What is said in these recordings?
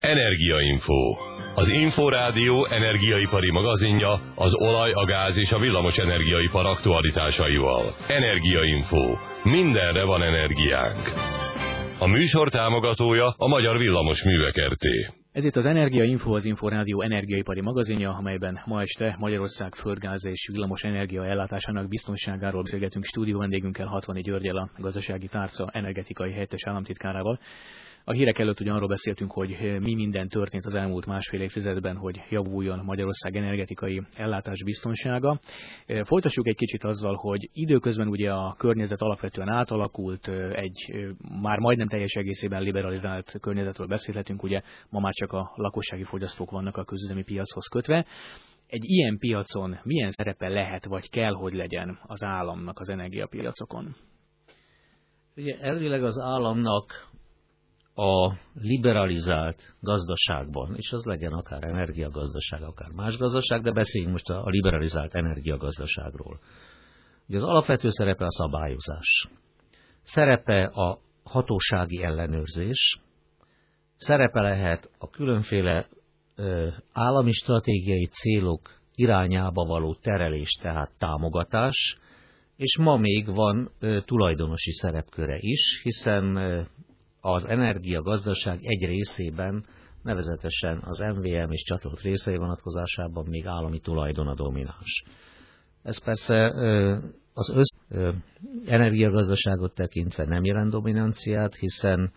Energiainfo. Az Inforádió energiaipari magazinja az olaj, a gáz és a villamos energiaipar aktualitásaival. Energiainfo. Mindenre van energiánk. A műsor támogatója a Magyar Villamos Művek RT. Ez itt az Energia Info, az Inforádió energiaipari magazinja, amelyben ma este Magyarország földgáz és villamos energia ellátásának biztonságáról beszélgetünk stúdió vendégünkkel, 60 Györgyel, a gazdasági tárca energetikai helyettes államtitkárával. A hírek előtt ugye arról beszéltünk, hogy mi minden történt az elmúlt másfél évtizedben, hogy javuljon Magyarország energetikai ellátás biztonsága. Folytassuk egy kicsit azzal, hogy időközben ugye a környezet alapvetően átalakult, egy már majdnem teljes egészében liberalizált környezetről beszélhetünk, ugye ma már csak a lakossági fogyasztók vannak a közüzemi piachoz kötve. Egy ilyen piacon milyen szerepe lehet, vagy kell, hogy legyen az államnak az energiapiacokon? Ugye elvileg az államnak a liberalizált gazdaságban, és az legyen akár energiagazdaság, akár más gazdaság, de beszéljünk most a liberalizált energiagazdaságról. Ugye az alapvető szerepe a szabályozás. Szerepe a hatósági ellenőrzés, szerepe lehet a különféle ö, állami stratégiai célok irányába való terelés, tehát támogatás, és ma még van tulajdonosi szerepköre is, hiszen az energiagazdaság egy részében, nevezetesen az MVM és csatolt részei vonatkozásában még állami tulajdon a domináns. Ez persze az össz energiagazdaságot tekintve nem jelent dominanciát, hiszen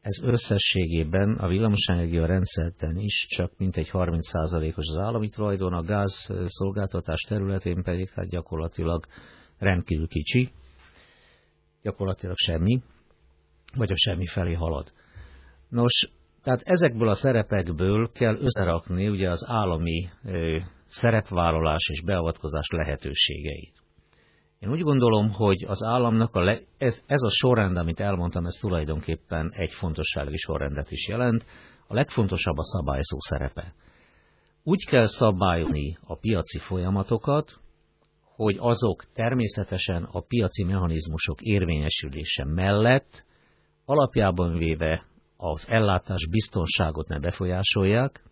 ez összességében a villamosenergia rendszerten is csak mintegy 30%-os az állami tulajdon, a gáz szolgáltatás területén pedig hát gyakorlatilag rendkívül kicsi, gyakorlatilag semmi vagy a semmi felé halad. Nos, tehát ezekből a szerepekből kell összerakni ugye az állami ö, szerepvállalás és beavatkozás lehetőségeit. Én úgy gondolom, hogy az államnak a le, ez, ez a sorrend, amit elmondtam, ez tulajdonképpen egy fontossági sorrendet is jelent. A legfontosabb a szabályzó szerepe. Úgy kell szabályozni a piaci folyamatokat, hogy azok természetesen a piaci mechanizmusok érvényesülése mellett alapjában véve az ellátás biztonságot ne befolyásolják,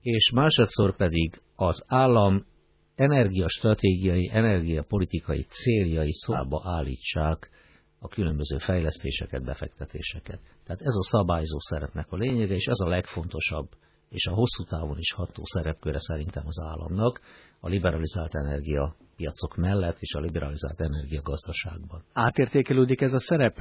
és másodszor pedig az állam energiastratégiai, energiapolitikai céljai szóba állítsák a különböző fejlesztéseket, befektetéseket. Tehát ez a szabályzó szerepnek a lényege, és ez a legfontosabb, és a hosszú távon is ható szerepköre szerintem az államnak, a liberalizált energia piacok mellett és a liberalizált energiagazdaságban. Átértékelődik ez a szerep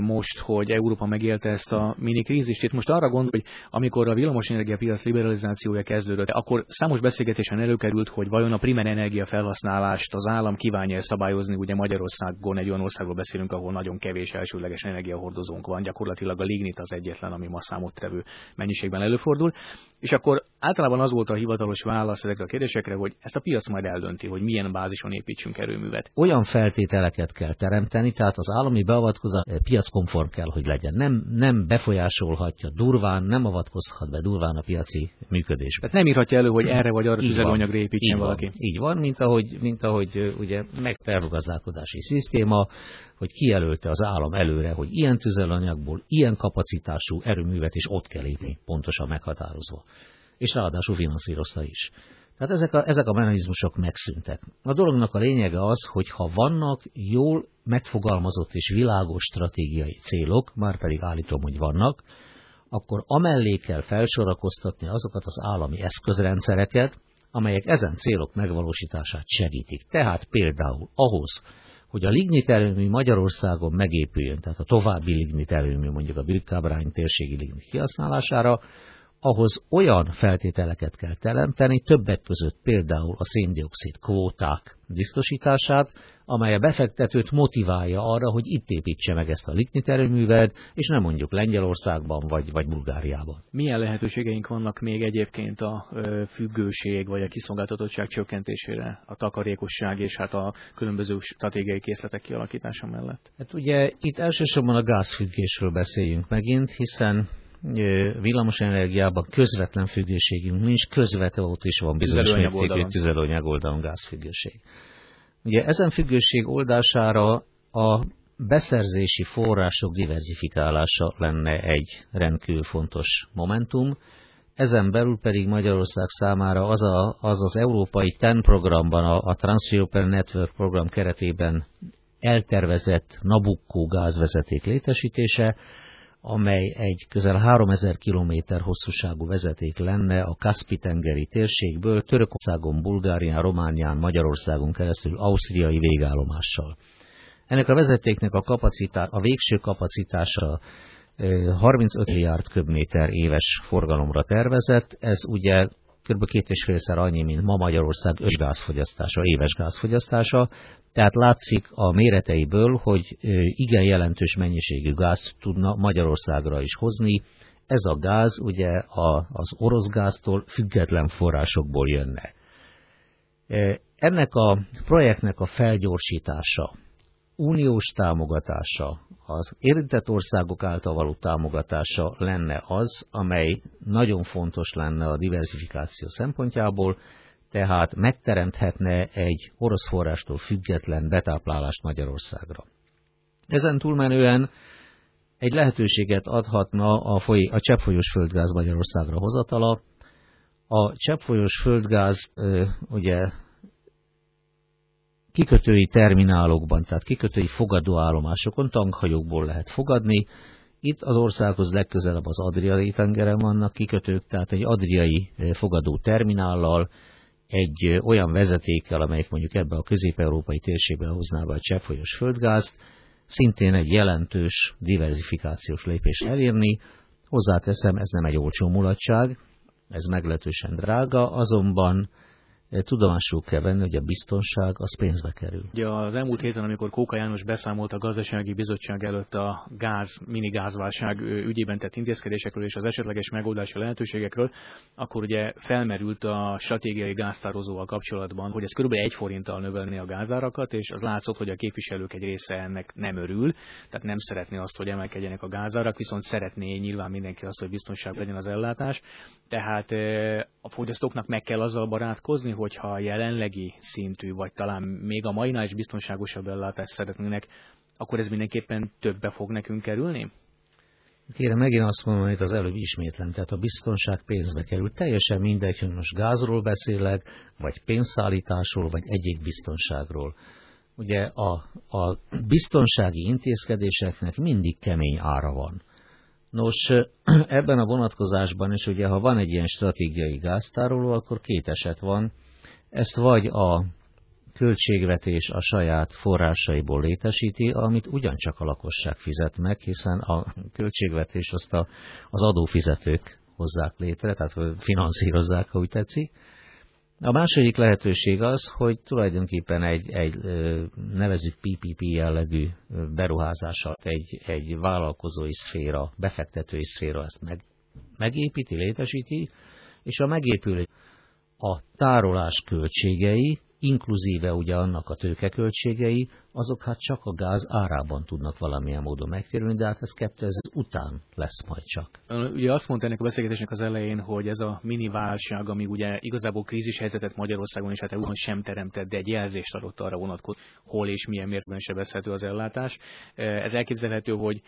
most, hogy Európa megélte ezt a mini krízist? Itt most arra gondol, hogy amikor a villamosenergia piac liberalizációja kezdődött, akkor számos beszélgetésen előkerült, hogy vajon a primer energia felhasználást az állam kívánja szabályozni. Ugye Magyarországon egy olyan országról beszélünk, ahol nagyon kevés elsőleges energiahordozónk van, gyakorlatilag a lignit az egyetlen, ami ma számottevő mennyiségben előfordul. És akkor általában az volt a hivatalos válasz ezekre a kérdésekre, hogy ezt a piac majd eldönti, hogy milyen bázison építsünk erőművet. Olyan feltételeket kell teremteni, tehát az állami beavatkozás piackonform kell, hogy legyen. Nem, nem befolyásolhatja durván, nem avatkozhat be durván a piaci működésbe. Tehát nem írhatja elő, hogy erre vagy arra tüzelőanyagra építsen így valaki. Van, így van, mint ahogy, mint ahogy ugye megfelgazdálkodási szisztéma, hogy kijelölte az állam előre, hogy ilyen tüzelőanyagból, ilyen kapacitású erőművet is ott kell épni, pontosan meghatározva. És ráadásul finanszírozta is. Tehát ezek a, ezek a mechanizmusok megszűntek. A dolognak a lényege az, hogy ha vannak jól megfogalmazott és világos stratégiai célok, már pedig állítom, hogy vannak, akkor amellé kell felsorakoztatni azokat az állami eszközrendszereket, amelyek ezen célok megvalósítását segítik. Tehát például ahhoz, hogy a lignit erőmű Magyarországon megépüljön, tehát a további lignit erőmű mondjuk a Birkábrány térségi lignit kihasználására, ahhoz olyan feltételeket kell teremteni, többek között például a széndiokszid kvóták biztosítását, amely a befektetőt motiválja arra, hogy itt építse meg ezt a lignit erőművet, és nem mondjuk Lengyelországban vagy, vagy Bulgáriában. Milyen lehetőségeink vannak még egyébként a függőség vagy a kiszolgáltatottság csökkentésére, a takarékosság és hát a különböző stratégiai készletek kialakítása mellett? Hát ugye itt elsősorban a gázfüggésről beszéljünk megint, hiszen villamosenergiában közvetlen függőségünk nincs, közvetve ott is van bizonyos mértékű tüzelőanyag oldalon gázfüggőség. Ugye ezen függőség oldására a beszerzési források diversifikálása lenne egy rendkívül fontos momentum, ezen belül pedig Magyarország számára az a, az, az európai TEN programban, a, a Trans-European Network program keretében eltervezett Nabucco gázvezeték létesítése, amely egy közel 3000 km hosszúságú vezeték lenne a Kaspi-tengeri térségből Törökországon, Bulgárián, Románián, Magyarországon keresztül ausztriai végállomással. Ennek a vezetéknek a, kapacitá- a végső kapacitása 35 milliárd köbméter éves forgalomra tervezett, ez ugye kb. két és félszer annyi, mint ma Magyarország gázfogyasztása, éves gázfogyasztása, tehát látszik a méreteiből, hogy igen jelentős mennyiségű gáz tudna Magyarországra is hozni. Ez a gáz ugye az orosz gáztól független forrásokból jönne. Ennek a projektnek a felgyorsítása, uniós támogatása, az érintett országok által való támogatása lenne az, amely nagyon fontos lenne a diversifikáció szempontjából, tehát megteremthetne egy orosz forrástól független betáplálást Magyarországra. Ezen túlmenően egy lehetőséget adhatna a, foly, a cseppfolyós földgáz Magyarországra hozatala. A cseppfolyós földgáz ugye kikötői terminálokban, tehát kikötői fogadóállomásokon tankhajókból lehet fogadni. Itt az országhoz legközelebb az Adriai tengeren vannak kikötők, tehát egy adriai fogadó terminállal egy olyan vezetékkel, amelyik mondjuk ebbe a közép-európai térségbe hozná be a cseppfolyós földgázt, szintén egy jelentős diversifikációs lépést elérni. Hozzáteszem, ez nem egy olcsó mulatság, ez meglehetősen drága, azonban tudomásul kell venni, hogy a biztonság az pénzbe kerül. Ugye az elmúlt héten, amikor Kóka János beszámolt a gazdasági bizottság előtt a gáz, mini gázválság ügyében tett intézkedésekről és az esetleges megoldási lehetőségekről, akkor ugye felmerült a stratégiai gáztározóval kapcsolatban, hogy ez kb. egy forinttal növelni a gázárakat, és az látszott, hogy a képviselők egy része ennek nem örül, tehát nem szeretné azt, hogy emelkedjenek a gázárak, viszont szeretné nyilván mindenki azt, hogy biztonság legyen az ellátás. Tehát a fogyasztóknak meg kell azzal barátkozni, hogyha a jelenlegi szintű, vagy talán még a mainál is biztonságosabb ellátást szeretnének, akkor ez mindenképpen többe fog nekünk kerülni? Kérem, megint azt mondom, amit az előbb ismétlem, tehát a biztonság pénzbe kerül. Teljesen mindegy, hogy most gázról beszélek, vagy pénzszállításról, vagy egyik biztonságról. Ugye a, a biztonsági intézkedéseknek mindig kemény ára van. Nos, ebben a vonatkozásban is ugye, ha van egy ilyen stratégiai gáztároló, akkor két eset van. Ezt vagy a költségvetés a saját forrásaiból létesíti, amit ugyancsak a lakosság fizet meg, hiszen a költségvetés azt a, az adófizetők hozzák létre, tehát finanszírozzák, ha tetszik. A második lehetőség az, hogy tulajdonképpen egy, egy nevezük PPP jellegű beruházással egy, egy vállalkozói szféra, befektetői szféra ezt meg, megépíti, létesíti, és a megépülés a tárolás költségei, inkluzíve ugye annak a tőkeköltségei, azok hát csak a gáz árában tudnak valamilyen módon megtérülni, de hát ez 2000 után lesz majd csak. Ugye azt mondta ennek a beszélgetésnek az elején, hogy ez a mini válság, ami ugye igazából krízis helyzetet Magyarországon és hát EU-ban sem teremtett, de egy jelzést adott arra vonatkozó, hol és milyen mértékben sebezhető az ellátás. Ez elképzelhető, hogy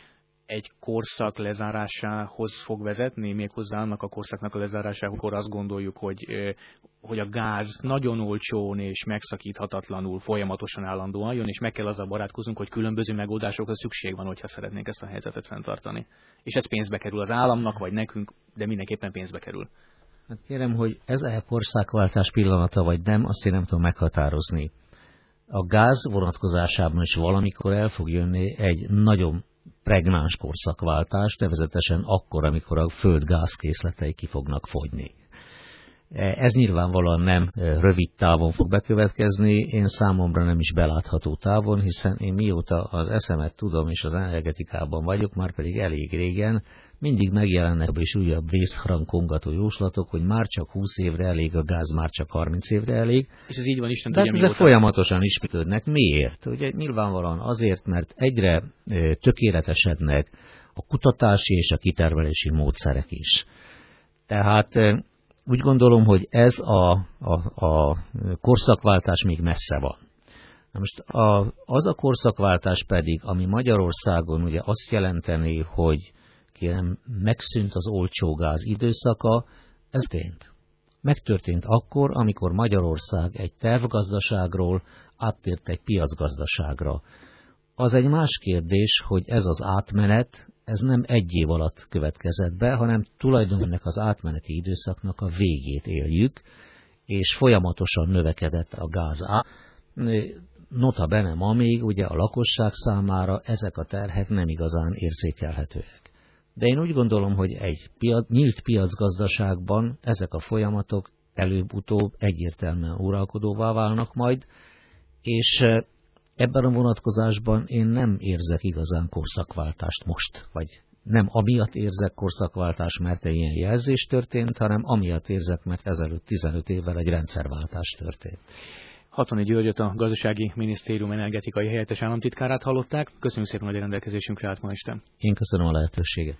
egy korszak lezárásához fog vezetni, méghozzá annak a korszaknak a lezárásához, akkor azt gondoljuk, hogy, hogy a gáz nagyon olcsón és megszakíthatatlanul folyamatosan állandóan jön, és meg kell azzal barátkoznunk, hogy különböző megoldásokra szükség van, hogyha szeretnénk ezt a helyzetet fenntartani. És ez pénzbe kerül az államnak, vagy nekünk, de mindenképpen pénzbe kerül. Hát kérem, hogy ez a korszakváltás pillanata, vagy nem, azt én nem tudom meghatározni. A gáz vonatkozásában is valamikor el fog jönni egy nagyon pregnáns korszakváltás, nevezetesen akkor, amikor a föld gázkészletei ki fognak fogyni. Ez nyilvánvalóan nem rövid távon fog bekövetkezni, én számomra nem is belátható távon, hiszen én mióta az eszemet tudom és az energetikában vagyok, már pedig elég régen, mindig megjelennek és újabb vészharankongató jóslatok, hogy már csak 20 évre elég, a gáz már csak 30 évre elég. És ez így van, Isten tudja, ezek folyamatosan ismétlődnek. Miért? Ugye nyilvánvalóan azért, mert egyre tökéletesednek a kutatási és a kitermelési módszerek is. Tehát úgy gondolom, hogy ez a, a, a korszakváltás még messze van. Na most a, az a korszakváltás pedig, ami Magyarországon ugye azt jelenteni, hogy kérem, megszűnt az olcsó gáz időszaka, ez történt. Megtörtént akkor, amikor Magyarország egy tervgazdaságról áttért egy piacgazdaságra. Az egy más kérdés, hogy ez az átmenet, ez nem egy év alatt következett be, hanem tulajdonképpen az átmeneti időszaknak a végét éljük, és folyamatosan növekedett a gáz át. Nota bene ma még ugye a lakosság számára ezek a terhek nem igazán érzékelhetőek. De én úgy gondolom, hogy egy piac, nyílt piacgazdaságban ezek a folyamatok előbb-utóbb egyértelműen uralkodóvá válnak majd, és ebben a vonatkozásban én nem érzek igazán korszakváltást most, vagy nem amiatt érzek korszakváltás, mert egy ilyen jelzés történt, hanem amiatt érzek, mert ezelőtt 15 évvel egy rendszerváltás történt. Hatoni Györgyöt, a Gazdasági Minisztérium energetikai helyettes államtitkárát hallották. Köszönjük szépen, hogy a rendelkezésünkre állt ma este. Én köszönöm a lehetőséget.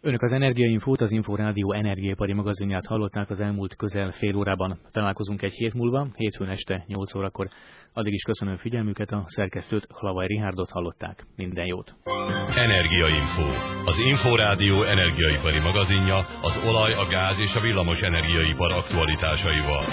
Önök az Energiainfót, az Inforádió energiaipari magazinját hallották az elmúlt közel fél órában. Találkozunk egy hét múlva, hétfőn este 8 órakor. Addig is köszönöm figyelmüket, a szerkesztőt Hlavai Rihárdot hallották. Minden jót! Energiainfo, az Inforádió energiaipari magazinja az olaj, a gáz és a villamos energiaipar aktualitásaival.